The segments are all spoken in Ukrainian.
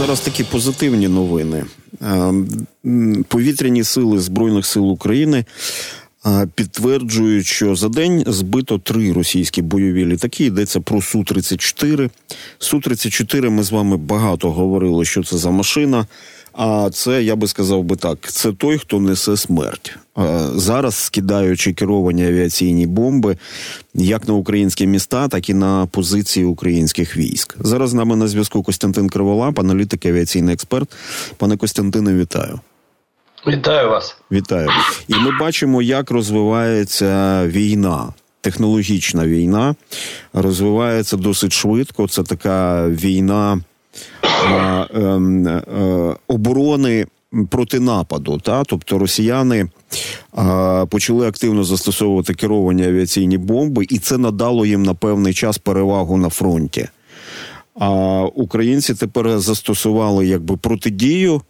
зараз такі позитивні новини. Е, повітряні сили Збройних сил України е, підтверджують, що за день збито три російські бойові літаки. Йдеться про су 34 Су 34 Ми з вами багато говорили, що це за машина. А це я би сказав би так: це той, хто несе смерть. Зараз скидаючи керовані авіаційні бомби як на українські міста, так і на позиції українських військ. Зараз з нами на зв'язку Костянтин Криволап, аналітик, авіаційний експерт. Пане Костянтине, вітаю. Вітаю вас. Вітаю. І ми бачимо, як розвивається війна. Технологічна війна розвивається досить швидко. Це така війна оборони проти нападу. Та? Тобто росіяни почали активно застосовувати керовані авіаційні бомби, і це надало їм на певний час перевагу на фронті. А українці тепер застосували якби протидію.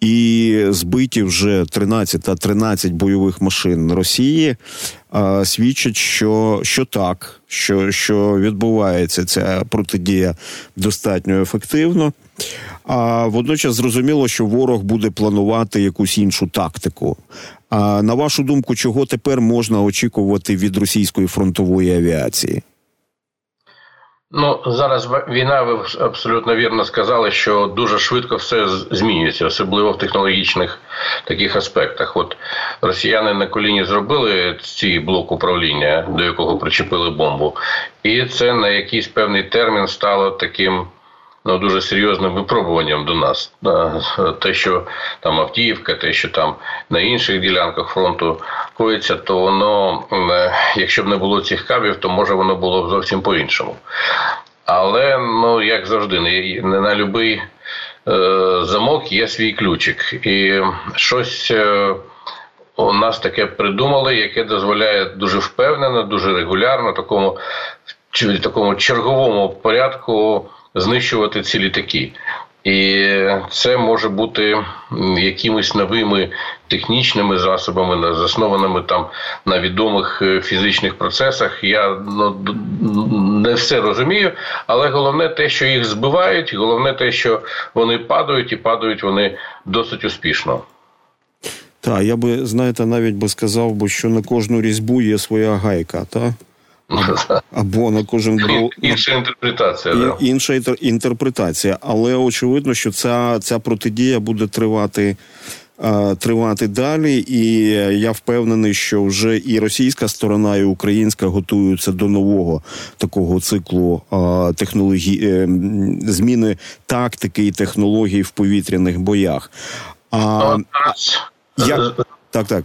І збиті вже 13 та 13 бойових машин Росії свідчать, що що так, що що відбувається ця протидія достатньо ефективно. А водночас зрозуміло, що ворог буде планувати якусь іншу тактику. А на вашу думку, чого тепер можна очікувати від російської фронтової авіації? Ну зараз війна, ви абсолютно вірно сказали, що дуже швидко все змінюється, особливо в технологічних таких аспектах. От росіяни на коліні зробили ці блок управління, до якого причепили бомбу, і це на якийсь певний термін стало таким ну, дуже серйозним випробуванням до нас. Те, що там Автіївка, те, що там на інших ділянках фронту коїться, то воно, е, якщо б не було цих кабів, то може воно було б зовсім по-іншому. Але ну як завжди, не на будь-який е, замок є свій ключик, і щось. Е, у нас таке придумали, яке дозволяє дуже впевнено, дуже регулярно, такому такому черговому порядку знищувати ці літаки. І це може бути якимись новими технічними засобами, заснованими там на відомих е, фізичних процесах. Я ну, не все розумію, але головне те, що їх збивають, головне те, що вони падають, і падають вони досить успішно. Так, я би знаєте, навіть би сказав, би, що на кожну різьбу є своя гайка, так? Або на кожен гол інша інтерпретація. Да. Інша інтерпретація, але очевидно, що ця ця протидія буде тривати. Тривати далі, і я впевнений, що вже і російська сторона, і українська готуються до нового такого циклу технології е, зміни тактики і технологій в повітряних боях. А, я... Так, так.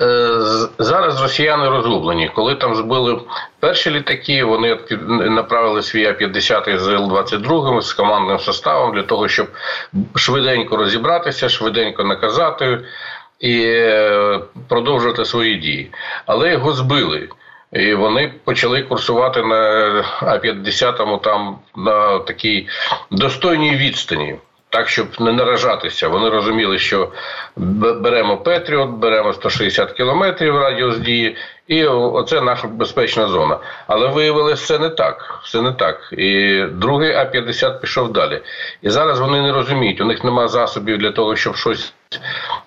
Е, зараз росіяни розгублені. Коли там збили перші літаки, вони направили свій А-50 з Л-22 з командним составом для того, щоб швиденько розібратися, швиденько наказати і е, продовжувати свої дії. Але його збили. І вони почали курсувати на А-50 там на такій достойній відстані так, щоб не наражатися. Вони розуміли, що беремо Петріот, беремо 160 кілометрів радіус дії, і оце наша безпечна зона. Але виявилося, все не так. Все не так. І другий А-50 пішов далі. І зараз вони не розуміють, у них немає засобів для того, щоб щось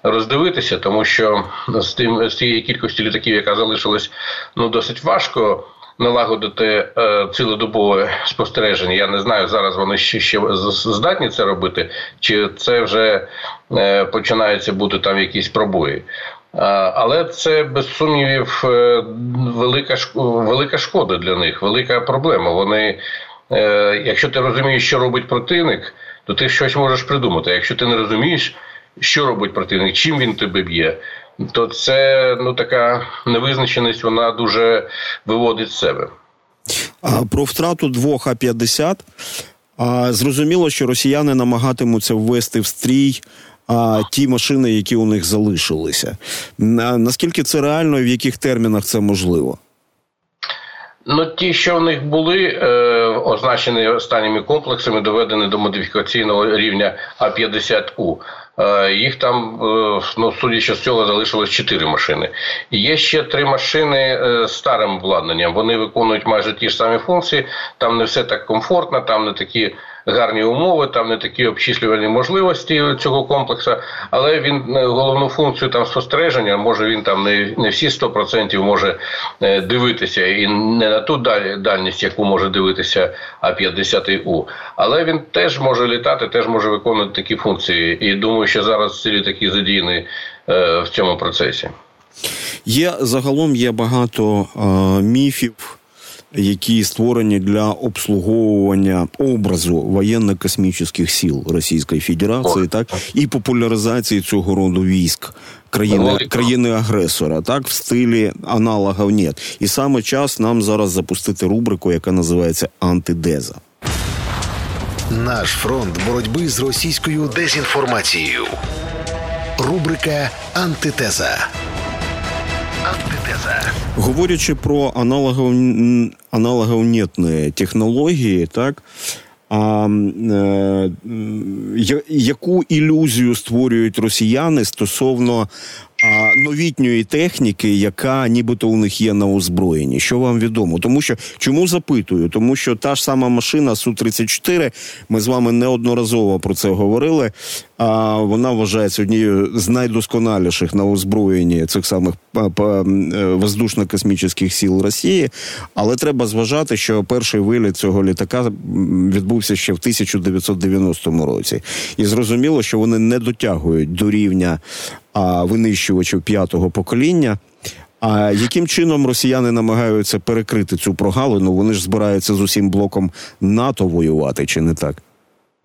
роздивитися, тому що з тим з тієї кількості літаків, яка залишилась, ну досить важко налагодити е, цілодобове спостереження. Я не знаю, зараз вони ще ще здатні це робити, чи це вже е, починаються бути там якісь пробої. Але це без сумнівів е, велика велика шкода для них, велика проблема. Вони, е, якщо ти розумієш, що робить противник, то ти щось можеш придумати. Якщо ти не розумієш, що робить противник, чим він тебе б'є, то це ну така невизначеність, вона дуже виводить з себе. А про втрату двох А-50 а, зрозуміло, що росіяни намагатимуться ввести в стрій а, ті машини, які у них залишилися. Наскільки це реально і в яких термінах це можливо? Ну, ті, що в них були, е, означені останніми комплексами, доведені до модифікаційного рівня А-50У. Е, їх там, е, ну судячи з цього, залишилось чотири машини. І Є ще три машини е, з старим обладнанням. Вони виконують майже ті ж самі функції. Там не все так комфортно, там не такі гарні умови, там не такі обчислювальні можливості цього комплексу, але він е, головну функцію там спостереження, може він там не не всі 100% може е, дивитися, і не на ту дальність, яку може дивитися А-50У, але він теж може літати, теж може виконувати такі функції. І думаю, що зараз ці літаки задіяні е, в цьому процесі. Є загалом є багато е, міфів які створені для обслуговування образу воєнно-космічних сил Російської Федерації, так і популяризації цього роду військ країни країни агресора, так в стилі аналогів нет. І саме час нам зараз запустити рубрику, яка називається Антидеза. Наш фронт боротьби з російською дезінформацією. Рубрика Антитеза. Антитеза. Говорячи про аналогов, аналоговнітні технології, так. А е, яку ілюзію створюють росіяни стосовно новітньої техніки, яка нібито у них є на озброєнні. Що вам відомо? Тому що чому запитую? Тому що та ж сама машина су 34 ми з вами неодноразово про це говорили. А вона вважається однією з найдосконаліших на озброєнні цих самих е, воздушно-космічних сил Росії. Але треба зважати, що перший виліт цього літака відбувся ще в 1990 році, і зрозуміло, що вони не дотягують до рівня а, винищувачів п'ятого покоління. А яким чином росіяни намагаються перекрити цю прогалину? Вони ж збираються з усім блоком НАТО воювати, чи не так?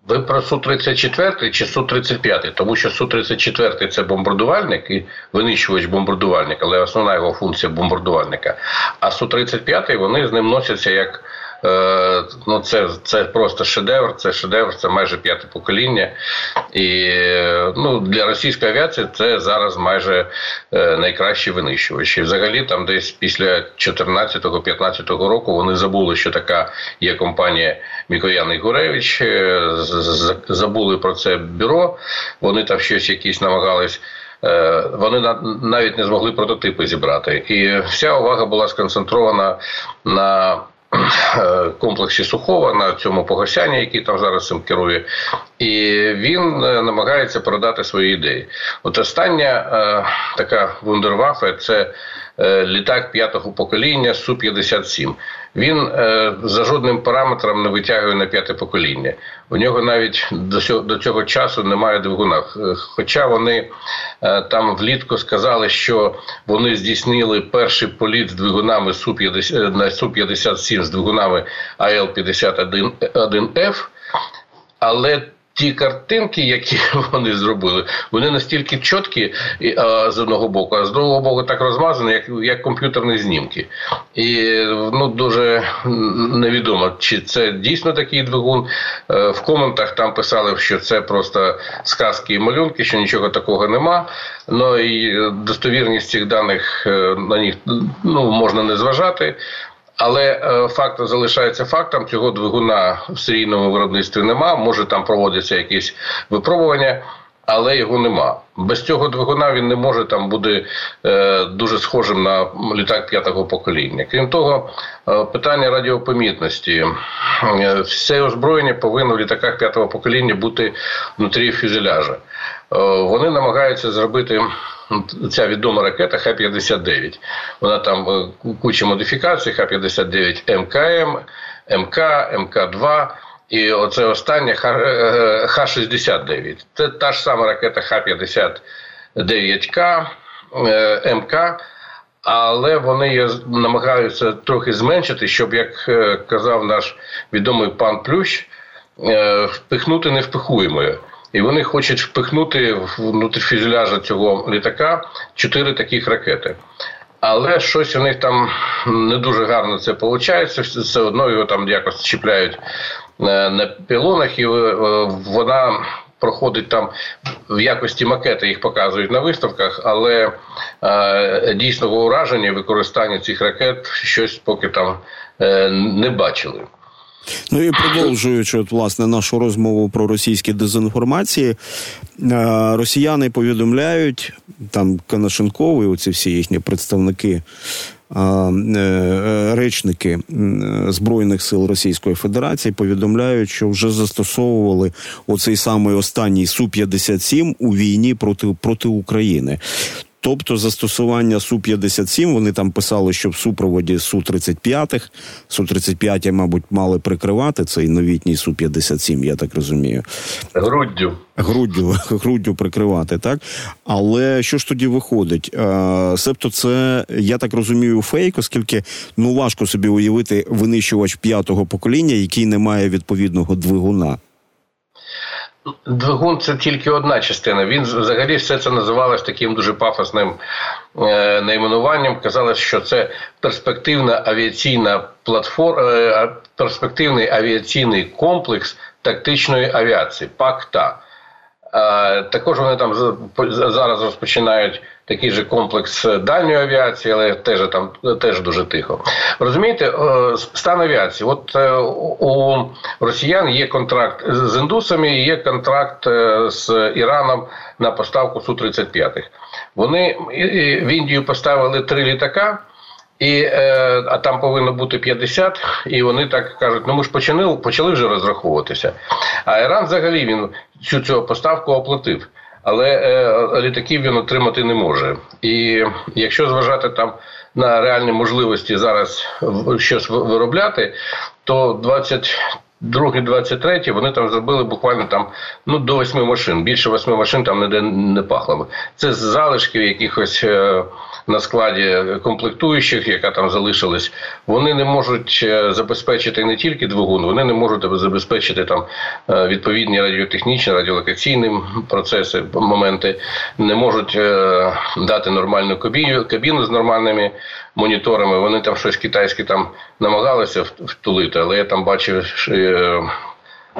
Ви про су 34 чи су 35 тому що су 34 це бомбардувальник і винищувач бомбардувальник, але основна його функція бомбардувальника. А су 35 вони з ним носяться як ну це це просто шедевр, це шедевр, це майже п'яте покоління. І ну, для російської авіації це зараз майже е, найкращі винищувачі. Взагалі, там десь після 14-15 року вони забули, що така є компанія Мікоян і Гуревич. Е, забули про це бюро. Вони там щось якісь намагались. Вони навіть не змогли прототипи зібрати, і вся увага була сконцентрована на Е, комплексі Сухова на цьому Погосяні, який там зараз цим керує, і він е, намагається продати свої ідеї. От остання е, така вундервафе це літак п'ятого покоління су 57 він е, за жодним параметром не витягує на п'яте покоління. У нього навіть до цього, до цього часу немає двигуна. Хоча вони е, там влітку сказали, що вони здійснили перший політ з двигунами су 50 е, на су 57 з двигунами АЛ 51 ф але ті картинки, які вони зробили, вони настільки чіткі з одного боку, а з другого боку так розмазані, як як комп'ютерні знімки. І ну дуже невідомо, чи це дійсно такий двигун. Е, в коментах там писали, що це просто сказки і малюнки, що нічого такого нема. Ну і достовірність цих даних е, на них ну можна не зважати. Але е, факт залишається фактом. Цього двигуна в серійному виробництві нема. Може там проводяться якісь випробування, але його нема. Без цього двигуна він не може там бути е, дуже схожим на літак п'ятого покоління. Крім того, е, питання радіопомітності. Е, все озброєння повинно в літаках п'ятого покоління бути внутрі фюзеляжа. Е, вони намагаються зробити ця відома ракета Х-59. Вона там е, куча модифікацій, Х-59 МКМ, МК, МК-2. І оце останнє Х-69. Це та ж сама ракета Х-59К, е, МК. Але вони її намагаються трохи зменшити, щоб, як е, казав наш відомий пан Плющ, впихнути невпихуємою. І вони хочуть впихнути внутрі фюзеляжа цього літака чотири таких ракети. Але щось у них там не дуже гарно це виходить. Все одно його там якось чіпляють е, на пілонах, і е, вона проходить там в якості макети, їх показують на виставках, але е, дійсного ураження використання цих ракет щось поки там не бачили. Ну і продовжуючи от, власне нашу розмову про російські дезінформації, е, росіяни повідомляють там Канашенкові, оці всі їхні представники речники збройних сил Російської Федерації повідомляють, що вже застосовували оцей самий останній су 57 у війні проти проти України. Тобто застосування су 57 вони там писали, що в супроводі су 35 су 35 мабуть, мали прикривати цей новітній су 57 Я так розумію, груддю груддю груддю прикривати, так але що ж тоді виходить? Е, Себто, це я так розумію, фейк, оскільки ну важко собі уявити винищувач п'ятого покоління, який не має відповідного двигуна. Двигун це тільки одна частина. Він взагалі все це називалось таким дуже пафосним е, найменуванням. Казалось, що це перспективна авіаційна платформа, е, перспективний авіаційний комплекс тактичної авіації ПАКТА. Також вони там зараз розпочинають такий же комплекс дальньої авіації, але теж там теж дуже тихо. Розумієте, стан авіації. От е, у росіян є контракт з індусами, є контракт е, з Іраном на поставку су 35 Вони в Індію поставили три літака. І, е, А там повинно бути 50, і вони так кажуть, ну ми ж почали почали вже розраховуватися. А Іран взагалі він цю цю поставку оплатив. Але е, літаків він отримати не може. І якщо зважати там на реальні можливості зараз щось виробляти, то 20 Другий, 23 вони там зробили буквально там ну до восьми машин. Більше восьми машин там ніде не пахло. Це з залишків якихось е, на складі комплектуючих, яка там залишилась. Вони не можуть е, забезпечити не тільки двигун, вони не можуть забезпечити там е, відповідні радіотехнічні, радіолокаційні процеси, моменти, не можуть дати нормальну кабіну, кабіну з нормальними моніторами. Вони там щось китайське там намагалися втулити, але я там бачив е,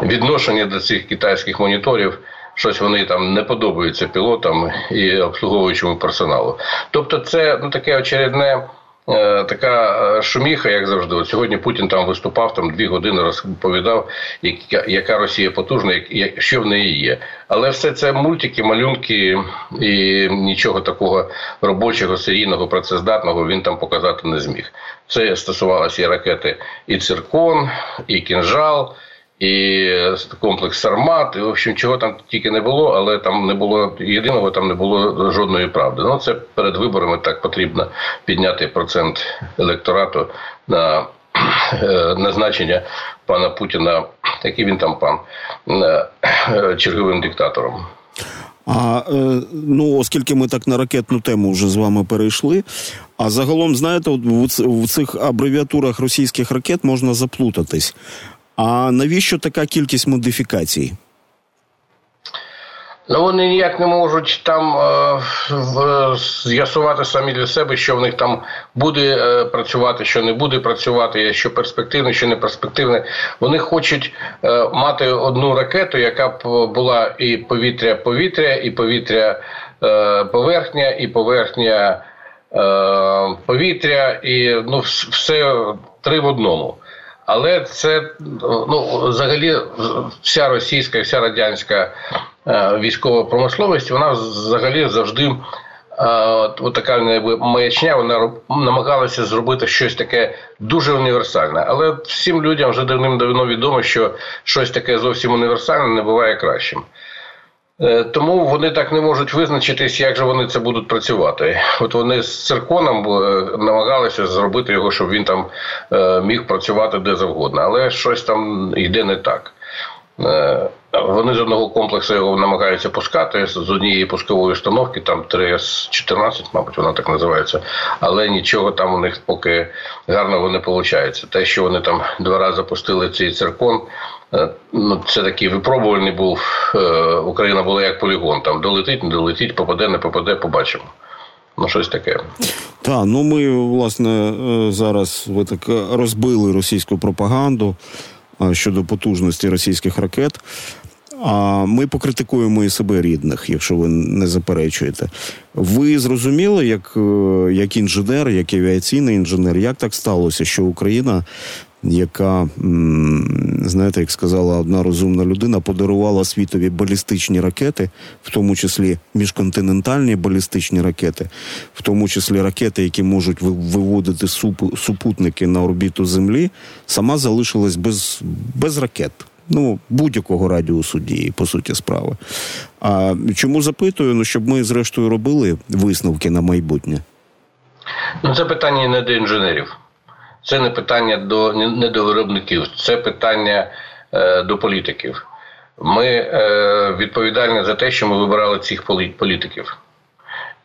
відношення до цих китайських моніторів. Щось вони там не подобаються пілотам і обслуговуючому персоналу. Тобто, це ну таке очередне. Е, така е, шуміха, як завжди. От Сьогодні Путін там виступав, там дві години розповідав, яка Росія потужна, що в неї є. Але все це мультики, малюнки і нічого такого робочого, серійного, працездатного він там показати не зміг. Це стосувалося і ракети, і циркон, і кінжал і комплекс Сармат, і в общем, чого там тільки не було, але там не було єдиного, там не було жодної правди. Ну це перед виборами так потрібно підняти процент електорату на е, назначення пана Путіна, який він там пан е, черговим диктатором. А е, ну, оскільки ми так на ракетну тему вже з вами перейшли. А загалом, знаєте, в цих абревіатурах російських ракет можна заплутатись. А навіщо така кількість модифікацій? Ну, вони ніяк не можуть там е, з'ясувати самі для себе, що в них там буде е, працювати, що не буде працювати, що перспективне, що не перспективне. Вони хочуть е, мати одну ракету, яка б була і повітря-повітря, і повітря-поверхня, і поверхня повітря, і ну, все три в одному. Але це ну взагалі вся російська, вся радянська е, військова промисловість, вона взагалі завжди. Е, така маячня, вона намагалася зробити щось таке дуже універсальне. Але всім людям вже давним-давно відомо, що щось таке зовсім універсальне не буває кращим. Е, тому вони так не можуть визначитись, як же вони це будуть працювати. От вони з цирконом е, намагалися зробити його, щоб він там е, міг працювати де завгодно, але щось там йде не так. Вони з одного комплексу його намагаються пускати з однієї пускової установки, там 3С-14, мабуть, вона так називається, але нічого там у них поки гарного не виходить. Те, що вони там два рази пустили цей циркон, ну, це такий випробувальний був. Е, Україна була як полігон. Там долетить, не долетить, попаде, не попаде, побачимо. Ну, щось таке. Так, ну ми, власне, е, зараз ви так розбили російську пропаганду щодо потужності російських ракет. А ми покритикуємо і себе рідних, якщо ви не заперечуєте. Ви зрозуміли, як як інженер, як авіаційний інженер, як так сталося, що Україна яка, знаєте, як сказала одна розумна людина, подарувала світові балістичні ракети, в тому числі міжконтинентальні балістичні ракети, в тому числі ракети, які можуть виводити супутники на орбіту Землі, сама залишилась без, без ракет. Ну, будь-якого радіусу дії, по суті, справи. А чому запитую? Ну, щоб ми, зрештою, робили висновки на майбутнє? Ну, це питання не до інженерів. Це не питання до не до виробників, це питання е, до політиків. Ми е, відповідальні за те, що ми вибирали цих політиків.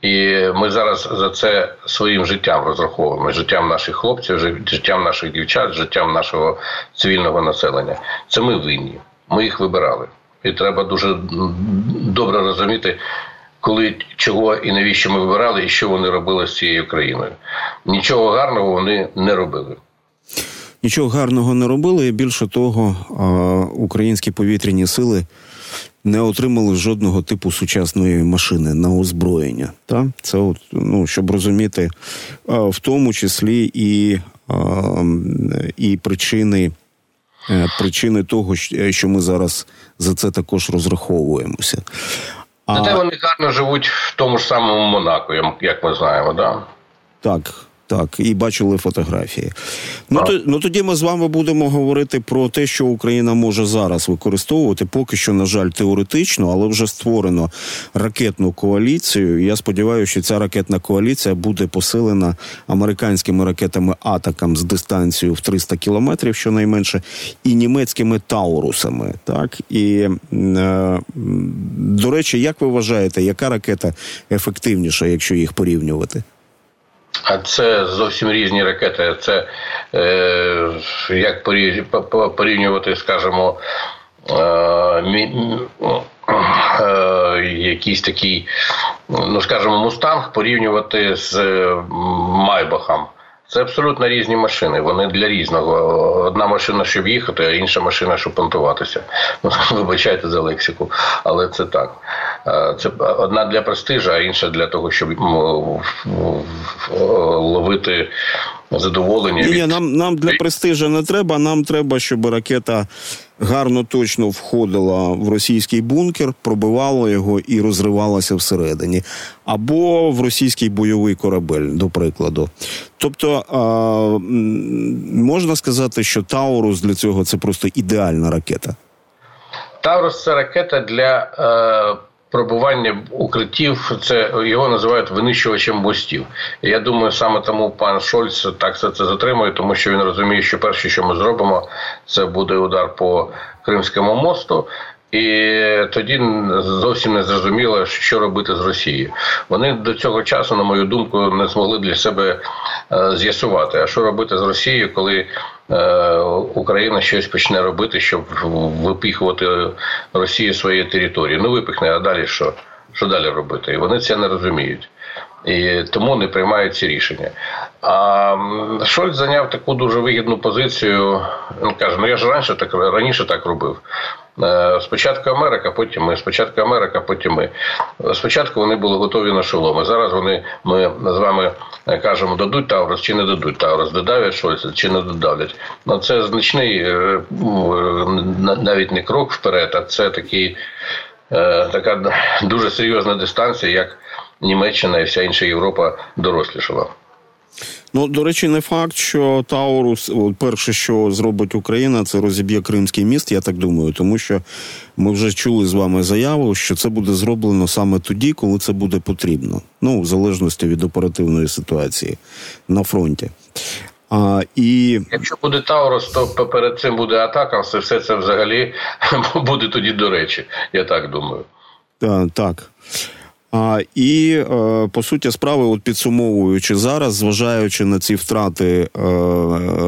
І ми зараз за це своїм життям розраховуємо життям наших хлопців, життям наших дівчат, життям нашого цивільного населення. Це ми винні. Ми їх вибирали. І треба дуже добре розуміти, коли чого і навіщо ми вибирали, і що вони робили з цією країною. Нічого гарного вони не робили. Нічого гарного не робили, і більше того, українські повітряні сили не отримали жодного типу сучасної машини на озброєння. Та? Це от, ну, щоб розуміти, в тому числі і, і причини. Е, причини того, що ми зараз за це також розраховуємося. Зате вони гарно живуть в тому ж самому Монако, як ми знаємо, да? так. Так, і бачили фотографії. Ну то, ну тоді ми з вами будемо говорити про те, що Україна може зараз використовувати. Поки що, на жаль, теоретично, але вже створено ракетну коаліцію. Я сподіваюся, що ця ракетна коаліція буде посилена американськими ракетами Атакам з дистанцією в 300 кілометрів, щонайменше, і німецькими таурусами. Так і е, до речі, як ви вважаєте, яка ракета ефективніша, якщо їх порівнювати? А це зовсім різні ракети. Це е, як порівнювати, скажімо, е, мі, е, якийсь такий, ну скажімо, мустанг порівнювати з Майбахом. Це абсолютно різні машини. Вони для різного. Одна машина, щоб їхати, а інша машина, щоб понтуватися. Ну, Вибачайте за лексику, але це так. Це одна для престижа, а інша для того, щоб ловити задоволення. Ні, від... Нам нам для престижа не треба. Нам треба, щоб ракета гарно точно входила в російський бункер, пробивала його і розривалася всередині, або в російський бойовий корабель, до прикладу. Тобто можна сказати, що Таурус для цього це просто ідеальна ракета. Таурус це ракета для. Е пробування укриттів. Це його називають винищувачем мостів. Я думаю, саме тому пан Шольц так це, це затримує, тому що він розуміє, що перше, що ми зробимо, це буде удар по Кримському мосту. І тоді зовсім не зрозуміло, що робити з Росією. Вони до цього часу, на мою думку, не змогли для себе е, з'ясувати, а що робити з Росією, коли е, Україна щось почне робити, щоб випіхувати Росію своєї території. Ну випихне, а далі що? Що далі робити? І вони це не розуміють. І тому не приймають ці рішення. А Шольц зайняв таку дуже вигідну позицію. Він каже: ну я ж раніше так раніше так робив. Е, спочатку Америка, потім ми. Спочатку Америка, потім ми. Спочатку вони були готові на шоломи. Зараз вони ми з вами кажемо, дадуть Таврос чи не дадуть Таврос, додавлять Шольца чи не додавлять. Ну це значний е, навіть не крок вперед, а це такий. Е, така дуже серйозна дистанція, як Німеччина і вся інша Європа дорослішала. Ну, до речі, не факт, що Таурус, перше, що зробить Україна, це розіб'є Кримський міст, я так думаю, тому що ми вже чули з вами заяву, що це буде зроблено саме тоді, коли це буде потрібно. Ну, в залежності від оперативної ситуації на фронті. А, і... Якщо буде Таурус, то перед цим буде атака, все, все це взагалі буде тоді до речі, я так думаю. Так. так. А, І е, по суті справи, от підсумовуючи зараз, зважаючи на ці втрати е,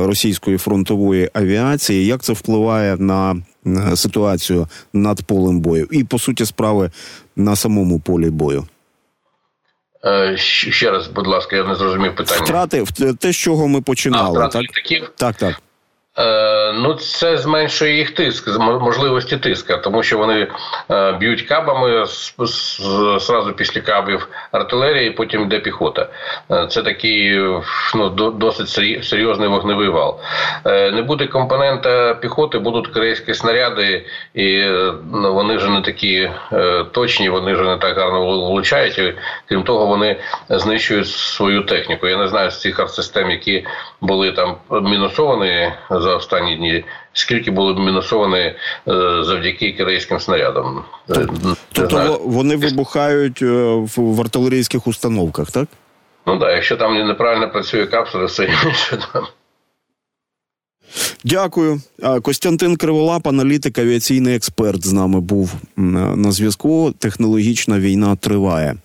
російської фронтової авіації, як це впливає на ситуацію над полем бою, і по суті справи на самому полі бою. Е, ще раз, будь ласка, я не зрозумів питання. Втрати те, з чого ми починали. А, так? літаків? Так, так. Е, ну, це зменшує їх тиск, можливості тиска, тому що вони е, б'ють кабами зразу після кабів артилерії, потім йде піхота. Е, це такий ну, досить серйозний вогневий вал. Не буде компонента піхоти, будуть корейські снаряди, і ну, вони вже не такі точні, вони вже не так гарно влучають. І, крім того, вони знищують свою техніку. Я не знаю з цих артсистем, які були там мінусовані за останні дні. Скільки було мінусовані е, завдяки корейським снарядам? Е, тобто вони вибухають е, в артилерійських установках, так? Ну так, якщо там неправильно працює капсула, все інше там. Дякую. Костянтин Криволап, аналітик, авіаційний експерт, з нами був на зв'язку. Технологічна війна триває.